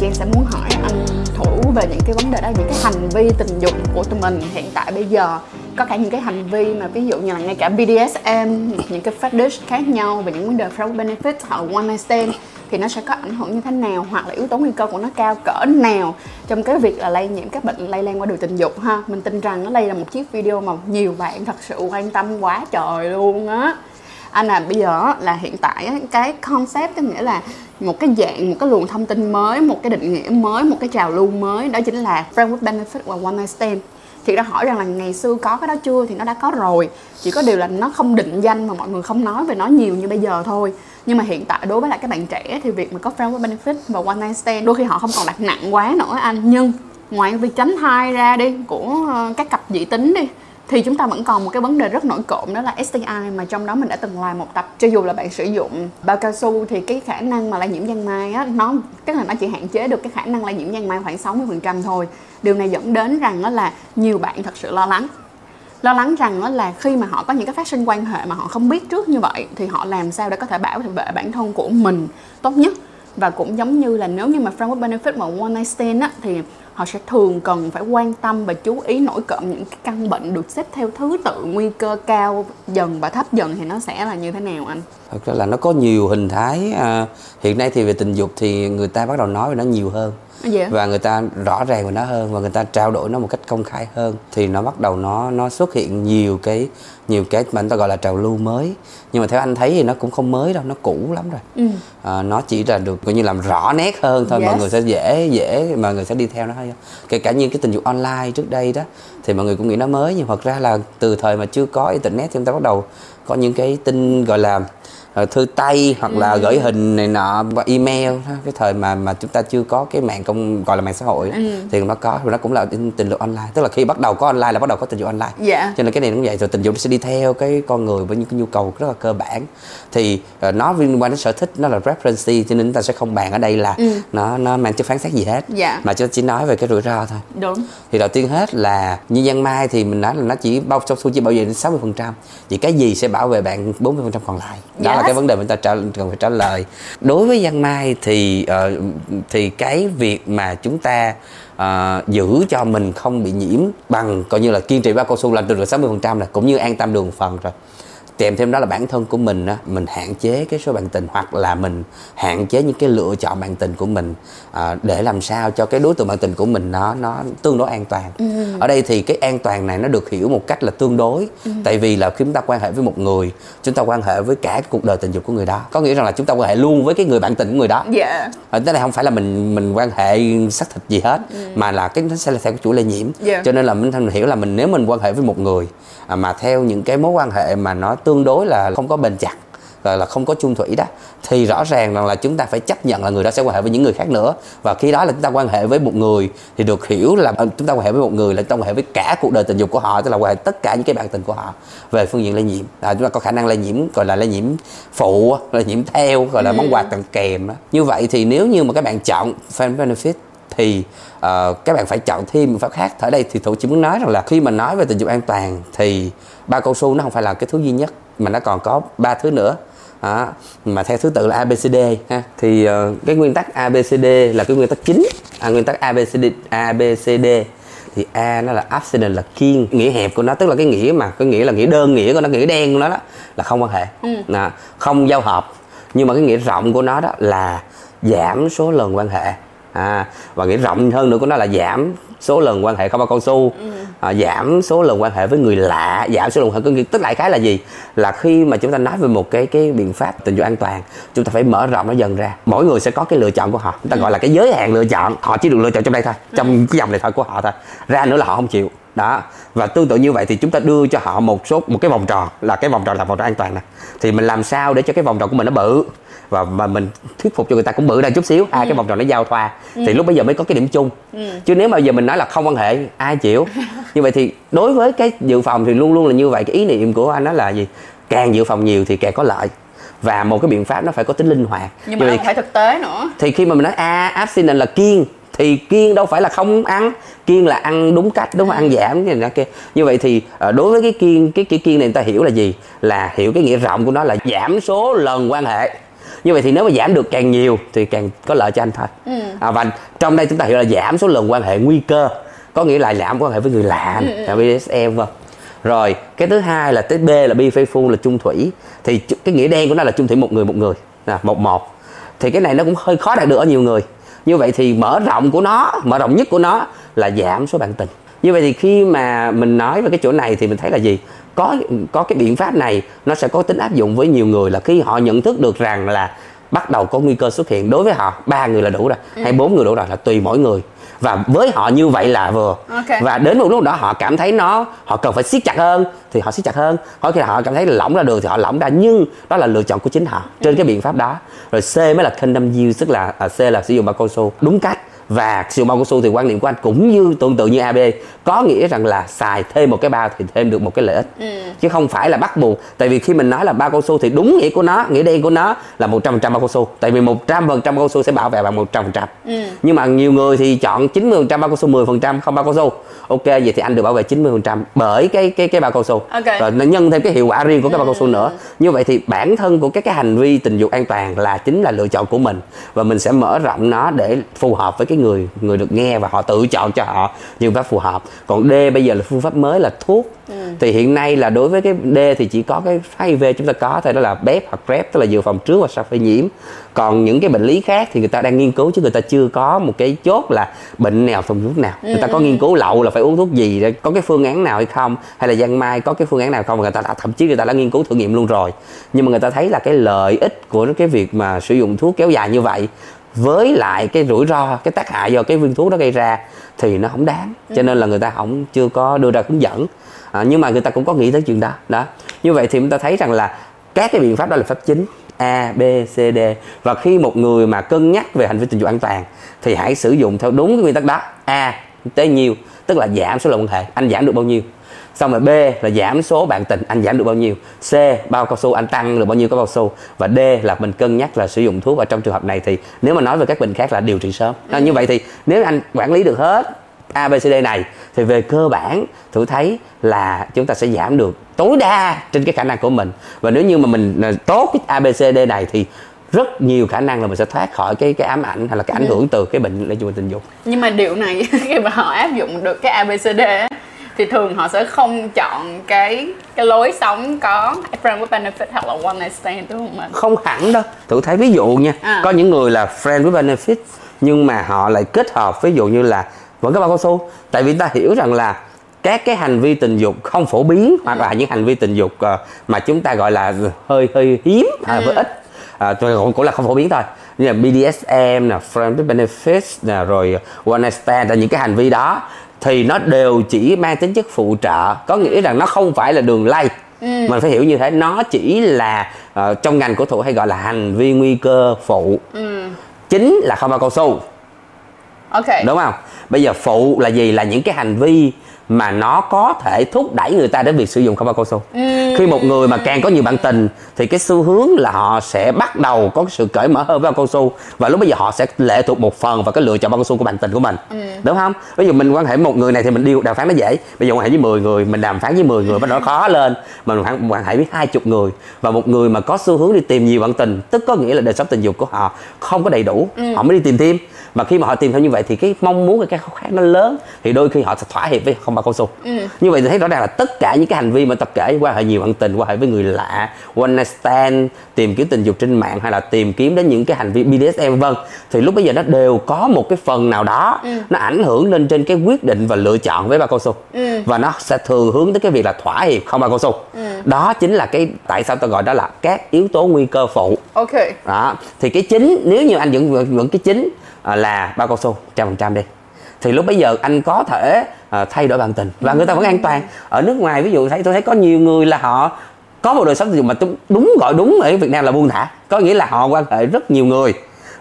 Trang sẽ muốn hỏi anh Thủ về những cái vấn đề đó, những cái hành vi tình dục của tụi mình hiện tại bây giờ. Có cả những cái hành vi mà ví dụ như là ngay cả BDSM những cái fetish khác nhau về những vấn đề friend benefit hoặc one night stand thì nó sẽ có ảnh hưởng như thế nào, hoặc là yếu tố nguy cơ của nó cao cỡ nào trong cái việc là lây nhiễm các bệnh lây lan qua đường tình dục ha. Mình tin rằng nó đây là một chiếc video mà nhiều bạn thật sự quan tâm quá trời luôn á anh là bây giờ là hiện tại cái concept có nghĩa là một cái dạng, một cái luồng thông tin mới, một cái định nghĩa mới, một cái trào lưu mới, đó chính là friend with benefit và one night stand. Thì đã hỏi rằng là ngày xưa có cái đó chưa? Thì nó đã có rồi. Chỉ có điều là nó không định danh mà mọi người không nói về nó nhiều như bây giờ thôi. Nhưng mà hiện tại đối với lại các bạn trẻ thì việc mà có friend with benefit và one night stand đôi khi họ không còn đặt nặng quá nữa anh. Nhưng ngoài việc tránh thai ra đi của ờ, các cặp dị tính đi thì chúng ta vẫn còn một cái vấn đề rất nổi cộm đó là STI mà trong đó mình đã từng làm một tập, cho dù là bạn sử dụng bao cao su thì cái khả năng mà lây nhiễm giang mai á, nó, tức là nó chỉ hạn chế được cái khả năng lây nhiễm giang mai khoảng 60% thôi. Điều này dẫn đến rằng đó là nhiều bạn thật sự lo lắng. Lo lắng rằng đó là khi mà họ có những cái phát sinh quan hệ mà họ không biết trước như vậy, thì họ làm sao để có thể bảo vệ bản thân của mình tốt nhất. Và cũng giống như là nếu như mà framework benefit mà one night stand á, thì họ sẽ thường cần phải quan tâm và chú ý nổi cộm những cái căn bệnh được xếp theo thứ tự nguy cơ cao dần và thấp dần thì nó sẽ là như thế nào anh? Thật ra là nó có nhiều hình thái à, hiện nay thì về tình dục thì người ta bắt đầu nói về nó nhiều hơn Dạ. và người ta rõ ràng về nó hơn và người ta trao đổi nó một cách công khai hơn thì nó bắt đầu nó nó xuất hiện nhiều cái nhiều cái mà người ta gọi là trào lưu mới nhưng mà theo anh thấy thì nó cũng không mới đâu nó cũ lắm rồi Ừ. à, nó chỉ là được coi như làm rõ nét hơn thôi mọi Yes. người sẽ dễ dễ mà người sẽ đi theo nó online kể cả như cái tình dục online trước đây đó, thì mọi người cũng nghĩ nó mới, nhưng thật ra là từ thời mà chưa có internet thì chúng ta bắt đầu có những cái tin gọi là thư tay hoặc là Ừ. gửi hình này nọ email đó. cái thời mà mà chúng ta chưa có cái mạng công gọi là mạng xã hội Ừ. thì nó có và nó cũng là tình dục online tức là khi bắt đầu có online là bắt đầu có tình dục online Dạ. cho nên cái này cũng vậy rồi tình dục nó sẽ đi theo cái con người với những cái nhu cầu rất là cơ bản thì uh, nó liên quan đến sở thích nó là preference cho nên chúng ta sẽ không bàn ở đây là Ừ. nó nó mang tính phán xét gì hết Dạ. mà chúng ta chỉ nói về cái rủi ro thôi Đúng. thì đầu tiên hết là như giang mai thì mình nói là nó chỉ bao trong su chỉ bảo vệ đến 60% phần trăm vậy cái gì sẽ bảo vệ bạn 40% phần trăm còn lại đó là Yes cái vấn đề mà chúng ta trả, cần phải trả lời. Đối với giang mai thì uh, thì cái việc mà chúng ta uh, giữ cho mình không bị nhiễm bằng coi như là kiên trì ba cao su là từ được 60% phần trăm là cũng như an tâm đường phần rồi kèm thêm đó là bản thân của mình á mình hạn chế cái số bạn tình hoặc là mình hạn chế những cái lựa chọn bạn tình của mình à, để làm sao cho cái đối tượng bạn tình của mình nó nó tương đối an toàn. Ở đây thì cái an toàn này nó được hiểu một cách là tương đối tại vì là khi chúng ta quan hệ với một người chúng ta quan hệ với cả cái cuộc đời tình dục của người đó. Có nghĩa rằng là chúng ta quan hệ luôn với cái người bạn tình của người đó. Dạ. ở đây không phải là mình mình quan hệ xác thịt gì hết mà là cái nó sẽ là theo cái chuỗi lây nhiễm. Dạ. cho nên là mình hiểu là mình nếu mình quan hệ với một người mà theo những cái mối quan hệ mà nó tương đối là không có bền chặt gọi là không có chung thủy đó thì rõ ràng rằng là chúng ta phải chấp nhận là người đó sẽ quan hệ với những người khác nữa. Và khi đó là chúng ta quan hệ với một người thì được hiểu là ờ, chúng ta quan hệ với một người là chúng ta quan hệ với cả cuộc đời tình dục của họ tức là quan hệ tất cả những cái bạn tình của họ về phương diện lây nhiễm. À, chúng ta có khả năng lây nhiễm gọi là lây nhiễm phụ lây nhiễm theo gọi là món quà tặng kèm đó. như vậy thì nếu như mà các bạn chọn fan benefit thì ờ, các bạn phải chọn thêm một pháp khác. Ở đây thì thủ chỉ muốn nói rằng là khi mà nói về tình dục an toàn thì ba cao su nó không phải là cái thứ duy nhất mà nó còn có ba thứ nữa. Đó. mà theo thứ tự là ABCD ha. Thì ờ, cái nguyên tắc ABCD là cái nguyên tắc chính. À, nguyên tắc ABCD ABCD thì A nó là abstinent là kiêng nghĩa hẹp của nó tức là cái nghĩa mà cái nghĩa là nghĩa đơn nghĩa của nó nghĩa đen của nó đó là không quan hệ. Nè, không giao hợp. Nhưng mà cái nghĩa rộng của nó đó là giảm số lần quan hệ à, và nghĩa rộng hơn nữa của nó là giảm số lần quan hệ không bao cao su. À, giảm số lần quan hệ với người lạ giảm số lần quan hệ người tức đại khái là gì? Là khi mà chúng ta nói về một cái cái biện pháp tình dục an toàn chúng ta phải mở rộng nó dần ra. Mỗi người sẽ có cái lựa chọn của họ. Chúng ta gọi là cái giới hạn lựa chọn. Họ chỉ được lựa chọn trong đây thôi trong cái dòng này thôi của họ thôi. Ra nữa là họ không chịu đó. Và tương tự như vậy thì chúng ta đưa cho họ một số một cái vòng tròn là cái vòng tròn là vòng tròn an toàn nè. Thì mình làm sao để cho cái vòng tròn của mình nó bự? Và mà mình thuyết phục cho người ta cũng bự ra chút xíu. Hai cái vòng tròn nó giao thoa. Thì lúc bây giờ mới có cái điểm chung. Chứ nếu mà giờ mình nói là không quan hệ ai chịu? Như vậy thì đối với cái dự phòng thì luôn luôn là như vậy. Cái ý niệm của anh đó là gì? Càng dự phòng nhiều thì càng có lợi. Và một cái biện pháp nó phải có tính linh hoạt. Nhưng Như mà nó phải thực tế nữa. thì khi mà mình nói a abstinent là kiêng thì kiêng đâu phải là không ăn. Kiêng là ăn đúng cách đúng không ăn giảm cái này kia. Như vậy thì ờ, đối với cái kiêng cái cái kiêng này người ta hiểu là gì? Là hiểu cái nghĩa rộng của nó là giảm số lần quan hệ. Như vậy thì nếu mà giảm được càng nhiều thì càng có lợi cho anh thôi. Ừ. à, và trong đây chúng ta hiểu là giảm số lần quan hệ nguy cơ. Có nghĩa là giảm quan hệ với người lạ Ừ, là BDSM vâng. Rồi cái thứ hai là tới B là be faithful là chung thủy. Thì cái nghĩa đen của nó là chung thủy một người một người. Là một một. Thì cái này nó cũng hơi khó đạt được ở nhiều người như vậy thì mở rộng của nó mở rộng nhất của nó là giảm số bạn tình. Như vậy thì khi mà mình nói về cái chỗ này thì mình thấy là gì? Có có cái biện pháp này nó sẽ có tính áp dụng với nhiều người là khi họ nhận thức được rằng là bắt đầu có nguy cơ xuất hiện đối với họ ba người là đủ rồi hay bốn người đủ rồi là tùy mỗi người và với họ như vậy là vừa. Ok. và đến một lúc đó họ cảm thấy nó họ cần phải siết chặt hơn thì họ siết chặt hơn. Hoặc khi họ cảm thấy là lỏng ra được thì họ lỏng ra nhưng đó là lựa chọn của chính họ trên cái biện pháp đó. Rồi C mới là condom use tức là à, C là sử dụng bao cao su đúng cách và dụng bao cao su thì quan niệm của anh cũng như tương tự như AB có nghĩa rằng là xài thêm một cái bao thì thêm được một cái lợi ích. Chứ không phải là bắt buộc. Tại vì khi mình nói là bao cao su thì đúng nghĩa của nó nghĩa đen của nó là 100% bao cao su. Tại vì 100% bao cao su sẽ bảo vệ bạn 100% nhưng mà nhiều người thì chọn 90% bao cao su 10% không bao cao su. Ok vậy thì anh được bảo vệ 90% bởi cái cái cái bao cao su. Ok. rồi nó nhân thêm cái hiệu quả riêng của cái bao cao su nữa. Như vậy thì bản thân của các cái hành vi tình dục an toàn là chính là lựa chọn của mình. Và mình sẽ mở rộng nó để phù hợp với cái người người được nghe và họ tự chọn cho họ những pháp phù hợp. Còn D bây giờ là phương pháp mới là thuốc. Thì hiện nay là đối với cái D thì chỉ có cái HIV chúng ta có thôi đó là BEP hoặc PrEP tức là dự phòng trước và sau phơi nhiễm. Còn những cái bệnh lý khác thì người ta đang nghiên cứu chứ người ta chưa có một cái chốt là bệnh nào phòng thuốc nào. Người ta có nghiên cứu lậu là phải uống thuốc gì để có cái phương án nào hay không hay là giang mai có cái phương án nào không người ta đã thậm chí người ta đã nghiên cứu thử nghiệm luôn rồi. Nhưng mà người ta thấy là cái lợi ích của cái việc mà sử dụng thuốc kéo dài như vậy với lại cái rủi ro cái tác hại do cái viên thuốc đó gây ra thì nó không đáng. Cho nên là người ta không chưa có đưa ra hướng dẫn. À, nhưng mà người ta cũng có nghĩ tới chuyện đó. Đó. Như vậy thì chúng ta thấy rằng là các cái biện pháp đó là pháp chính A, B, C, D. Và khi một người mà cân nhắc về hành vi tình dục an toàn thì hãy sử dụng theo đúng cái nguyên tắc đó. A tới nhiều tức là giảm số lượng quan hệ. Anh giảm được bao nhiêu? Xong rồi B là giảm số bạn tình anh giảm được bao nhiêu? C bao cao su anh tăng được bao nhiêu cái bao su? Và D là mình cân nhắc là sử dụng thuốc. Và trong trường hợp này thì nếu mà nói về các bệnh khác là điều trị sớm. Đó, như vậy thì nếu anh quản lý được hết A, B, C, D này thì về cơ bản thử thấy là chúng ta sẽ giảm được tối đa trên cái khả năng của mình. Và nếu như mà mình à, tốt cái A, B, C, D này thì rất nhiều khả năng là mình sẽ thoát khỏi cái cái ám ảnh hay là cái ảnh hưởng từ cái bệnh lây truyền tình dục. Nhưng mà điều này khi mà họ áp dụng được cái ABCD á, thì thường họ sẽ không chọn cái cái lối sống có friend with benefit hoặc là one night stand đúng không ạ? Không hẳn đâu. Thử thấy ví dụ nha À. có những người là friend with benefit nhưng mà họ lại kết hợp ví dụ như là vẫn có bao cao su tại vì ta hiểu rằng là các cái hành vi tình dục không phổ biến hoặc là những hành vi tình dục ờ, mà chúng ta gọi là hơi hơi hiếm à, với ít à, tôi cũng, cũng là không phổ biến thôi. Như là BDSM nè, friend with benefits nè, rồi one night stand là những cái hành vi đó thì nó đều chỉ mang tính chất phụ trợ. Có nghĩa rằng nó không phải là đường lây mình phải hiểu như thế nó chỉ là ờ, trong ngành của thủ hay gọi là hành vi nguy cơ phụ. Chính là không bao cao su. Ok. Đúng không? Bây giờ phụ là gì? Là những cái hành vi mà nó có thể thúc đẩy người ta đến việc sử dụng cao su khi một người mà càng có nhiều bạn tình thì cái xu hướng là họ sẽ bắt đầu có sự cởi mở hơn với su và lúc bây giờ họ sẽ lệ thuộc một phần vào cái lựa chọn bao cao su của bạn tình của mình. Đúng không? Ví dụ mình quan hệ một người này thì mình điều đàm phán nó dễ. Bây giờ quan hệ với 10 người mình đàm phán với 10 người bắt đầu nó khó lên. Mình quan quan hệ với hai chục người. Và một người mà có xu hướng đi tìm nhiều bạn tình tức có nghĩa là đời sống tình dục của họ không có đầy đủ họ mới đi tìm thêm. Mà khi mà họ tìm theo như vậy thì cái mong muốn cái khao khát nó lớn. Thì đôi khi họ sẽ thỏa hiệp với không bao cao su như vậy thì thấy rõ ràng là tất cả những cái hành vi mà tập kể quan hệ nhiều bạn tình quan hệ với người lạ one night stand tìm kiếm tình dục trên mạng hay là tìm kiếm đến những cái hành vi BDSM vân thì lúc bây giờ nó đều có một cái phần nào đó nó ảnh hưởng lên trên cái quyết định và lựa chọn với bao cao su và nó sẽ thường hướng tới cái việc là thỏa hiệp không bao cao su đó chính là cái tại sao tôi gọi đó là các yếu tố nguy cơ phụ. Ok. Đó thì cái chính nếu như anh vẫn vẫn cái chính à, là bao cao su trăm phần trăm đi thì lúc bây giờ anh có thể à, thay đổi bạn tình và người ta vẫn an toàn. Ở nước ngoài ví dụ thấy tôi thấy có nhiều người là họ có một đời sống tình dục mà đúng- gọi đúng ở Việt Nam là buông thả. Có nghĩa là họ quan hệ rất nhiều người.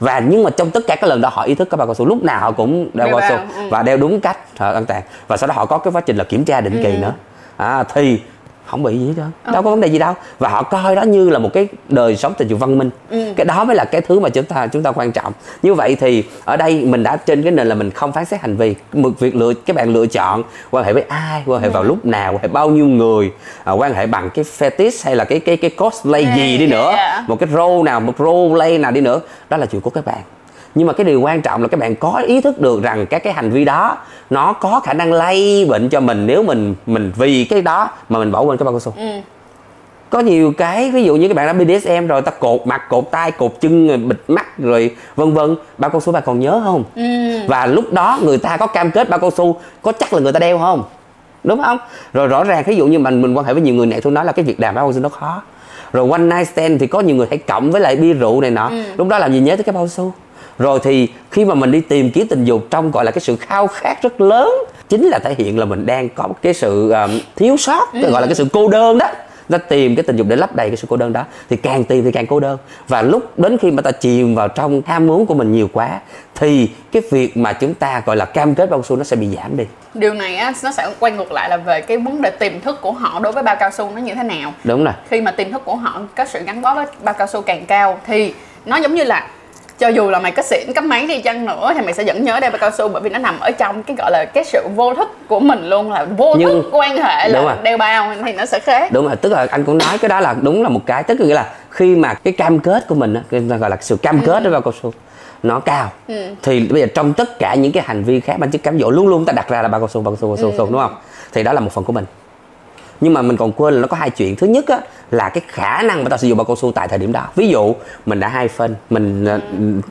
Và nhưng mà trong tất cả các lần đó họ ý thức có bao cao su lúc nào họ cũng đeo cao su ừ. và đeo đúng cách họ an toàn. Và sau đó họ có cái quá trình là kiểm tra định kỳ nữa. À, thì không bị gì hết trơn. Đâu có vấn đề gì đâu. Và họ coi đó như là một cái đời sống tình dục văn minh. Cái đó mới là cái thứ mà chúng ta chúng ta quan trọng. Như vậy thì ở đây mình đã trên cái nền là mình không phán xét hành vi. Một việc lựa các bạn lựa chọn quan hệ với ai quan hệ vào lúc nào quan hệ bao nhiêu người à, quan hệ bằng cái fetish hay là cái cái cái cosplay gì đi nữa. Yeah. một cái role nào một role play nào đi nữa. Đó là chuyện của các bạn nhưng mà cái điều quan trọng là các bạn có ý thức được rằng các cái hành vi đó nó có khả năng lây bệnh cho mình nếu mình mình vì cái đó mà mình bỏ quên cái bao cao su. Có nhiều cái ví dụ như các bạn đã BDSM rồi ta cột mặt cột tay cột chân bịt mắt rồi vân vân bao cao su bạn còn nhớ không? Và lúc đó người ta có cam kết bao cao su có chắc là người ta đeo không? Đúng không? Rồi rõ ràng ví dụ như mình mình quan hệ với nhiều người này tôi nói là cái việc đàm bao cao su nó khó rồi one night stand thì có nhiều người hãy cộng với lại bia rượu này nọ. Lúc đó làm gì nhớ tới cái bao su rồi thì khi mà mình đi tìm kiếm tình dục trong gọi là cái sự khao khát rất lớn chính là thể hiện là mình đang có một cái sự um, thiếu sót cái gọi là cái sự cô đơn đó ta tìm cái tình dục để lấp đầy cái sự cô đơn đó. Thì càng tìm thì càng cô đơn. Và lúc đến khi mà ta chìm vào trong ham muốn của mình nhiều quá thì cái việc mà chúng ta gọi là cam kết bao su nó sẽ bị giảm đi. Điều này á nó sẽ quay ngược lại là về cái vấn đề tiềm thức của họ đối với bao cao su nó như thế nào. Đúng rồi. Khi mà tiềm thức của họ có sự gắn bó với bao cao su càng cao thì nó giống như là cho dù là mày có xịn cấp mấy đi chăng nữa thì mày sẽ vẫn nhớ đeo bao cao su bởi vì nó nằm ở trong cái gọi là cái sự vô thức của mình luôn là vô Nhưng- thức quan hệ là rồi. đeo bao thì nó sẽ khác. Đúng rồi tức là anh cũng nói cái đó là đúng là một cái tức nghĩa là khi mà cái cam kết của mình á, gọi là sự cam kết với bao cao su nó cao. Thì bây giờ trong tất cả những cái hành vi khác mang chức cám dỗ luôn luôn ta đặt ra là bao cao su bao cao su bao cao su đúng không? Thì đó là một phần của mình. Nhưng mà mình còn quên là nó có hai chuyện. Thứ nhất á, là cái khả năng mà ta sử dụng bao cao su tại thời điểm đó. Ví dụ mình đã hai phân mình ờ,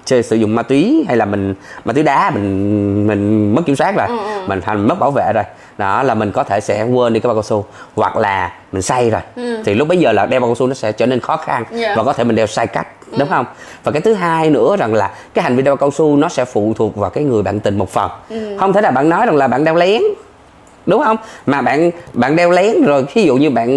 chơi sử dụng ma túy hay là mình ma túy đá mình mình mất kiểm soát rồi mình thành mất bảo vệ rồi. Đó là mình có thể sẽ quên đi cái bao cao su hoặc là mình say rồi. Thì lúc bấy giờ là đeo bao cao su nó sẽ trở nên khó khăn Yeah. và có thể mình đeo sai cách đúng không? Và cái thứ hai nữa rằng là cái hành vi đeo bao cao su nó sẽ phụ thuộc vào cái người bạn tình một phần. Không thể là bạn nói rằng là bạn đeo lén đúng không? Mà bạn bạn đeo lén rồi ví dụ như bạn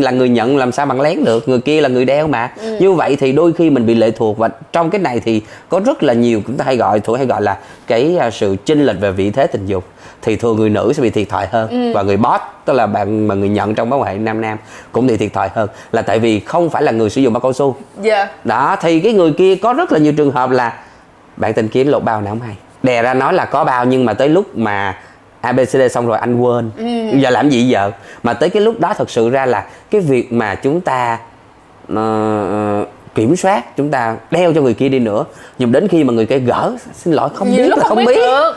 là người nhận làm sao bạn lén được? Người kia là người đeo mà. Như vậy thì đôi khi mình bị lệ thuộc và trong cái này thì có rất là nhiều chúng ta hay gọi thuộc hay gọi là cái à, sự chênh lệch về vị thế tình dục. Thì thường người nữ sẽ bị thiệt thòi hơn và người boss tức là bạn mà người nhận trong mối quan hệ nam nam cũng bị thiệt thòi hơn. Là tại vì không phải là người sử dụng bao cao su. Dạ. Đó thì cái người kia có rất là nhiều trường hợp là bạn tình kiếm lột bao nào không hay. Đè ra nói là có bao nhưng mà tới lúc mà abcd xong rồi anh quên. Giờ làm gì giờ? Mà tới cái lúc đó thật sự ra là cái việc mà chúng ta ờ, kiểm soát chúng ta đeo cho người kia đi nữa. Nhưng đến khi mà người kia gỡ xin lỗi không nhiều biết là không, không biết, biết. được.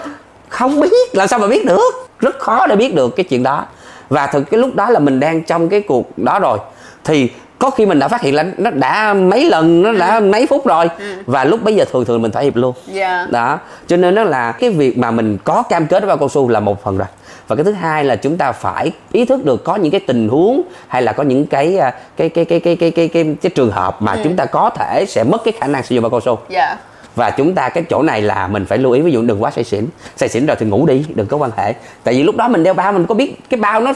Không biết làm sao mà biết được? Rất khó để biết được cái chuyện đó. Và thực cái lúc đó là mình đang trong cái cuộc đó rồi. Thì có khi mình đã phát hiện là nó đã mấy lần nó đã mấy phút rồi. Và lúc bấy giờ thường thường mình thỏa hiệp luôn. Dạ. Đó. Cho nên nó là cái việc mà mình có cam kết với bao cao su là một phần rồi. Và cái thứ hai là chúng ta phải ý thức được có những cái tình huống hay là có những cái à, cái cái cái cái cái cái cái, cái trường hợp mà chúng ta có thể sẽ mất cái khả năng sử dụng bao cao su. Dạ. Và chúng ta cái chỗ này là mình phải lưu ý ví dụ đừng quá say xỉn. Say xỉn rồi thì ngủ đi đừng có quan hệ. Tại vì lúc đó mình đeo bao mình có biết cái bao nó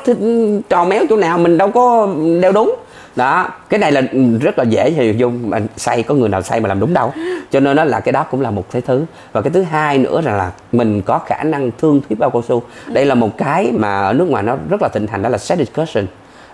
tròn méo chỗ nào mình đâu có đeo đúng đó cái này là rất là dễ hình dung mà say có người nào say mà làm đúng đâu. Cho nên nó là cái đó cũng là một cái thứ. Và cái thứ hai nữa là, là mình có khả năng thương thuyết bao cao su. Đây là một cái mà ở nước ngoài nó rất là thịnh hành đó là sex discussion.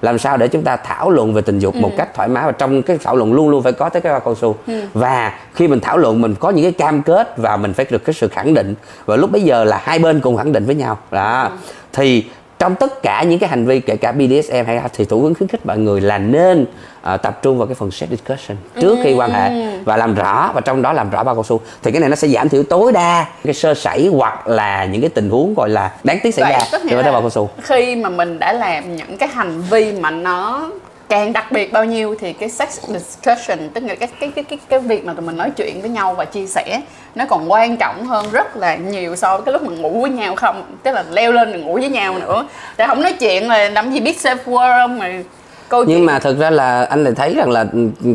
Làm sao để chúng ta thảo luận về tình dục một cách thoải mái và trong cái thảo luận luôn luôn phải có tới cái bao cao su. Và khi mình thảo luận mình có những cái cam kết và mình phải được cái sự khẳng định. Và lúc bấy giờ là hai bên cùng khẳng định với nhau. Đó. Thì trong tất cả những cái hành vi kể cả BDSM hay thì thủ hướng khuyến khích mọi người là nên ờ, tập trung vào cái phần sex discussion trước khi quan hệ và làm rõ và trong đó làm rõ bao cao su thì cái này nó sẽ giảm thiểu tối đa cái sơ sẩy hoặc là những cái tình huống gọi là đáng tiếc xảy Vậy ra là bao cao su khi mà mình đã làm những cái hành vi mà nó càng đặc biệt bao nhiêu thì cái sex discussion tức là cái cái cái cái cái việc mà tụi mình nói chuyện với nhau và chia sẻ nó còn quan trọng hơn rất là nhiều so với cái lúc mà ngủ với nhau không tức là leo lên rồi ngủ với nhau nữa. Để không nói chuyện là làm gì biết safe word không mà Câu nhưng chuyện- mà thực ra là anh lại thấy rằng là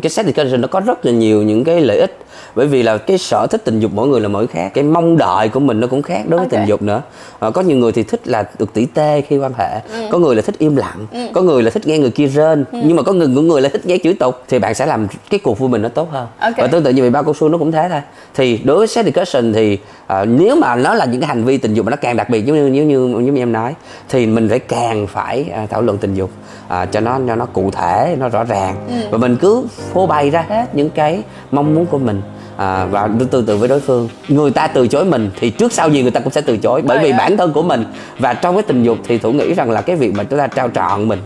cái sex education nó có rất là nhiều những cái lợi ích bởi vì là cái sở thích tình dục mỗi người là mỗi khác cái mong đợi của mình nó cũng khác đối với Ok. tình dục nữa. Ờ, có nhiều người thì thích là được tỉ tê khi quan hệ Ừ. có người là thích im lặng có người là thích nghe người kia rên nhưng mà có người có người là thích nghe chửi tục thì bạn sẽ làm cái cuộc vui mình nó tốt hơn. Ok. và tương tự như vậy bao cao su nó cũng thế thôi. Thì đối với sex education thì ờ, nếu mà nó là những cái hành vi tình dục mà nó càng đặc biệt giống như giống như giống như em nói thì mình phải càng phải à, thảo luận tình dục à, cho nó cho nó cụ thể nó rõ ràng. Và mình cứ phô bày ra hết những cái mong muốn của mình à, và tương tự với đối phương. Người ta từ chối mình thì trước sau gì người ta cũng sẽ từ chối bởi vì bản thân của mình. Và trong cái tình dục thì thủ nghĩ rằng là cái việc mà chúng ta trao trọn mình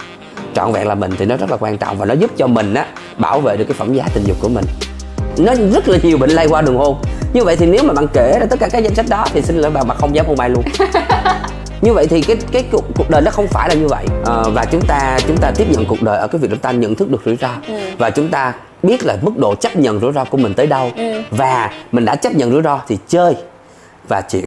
trọn vẹn là mình thì nó rất là quan trọng và nó giúp cho mình á bảo vệ được cái phẩm giá tình dục của mình. Nó rất là nhiều bệnh lây qua đường hôn. Như vậy thì nếu mà bạn kể ra tất cả các danh sách đó thì xin lỗi bạn bạn không dám hôn ai luôn. Như vậy thì cái cái cuộc, cuộc đời nó không phải là như vậy. Ờ, và chúng ta chúng ta tiếp nhận cuộc đời ở cái việc chúng ta nhận thức được rủi ro. Và chúng ta biết là mức độ chấp nhận rủi ro của mình tới đâu. Và mình đã chấp nhận rủi ro thì chơi và chịu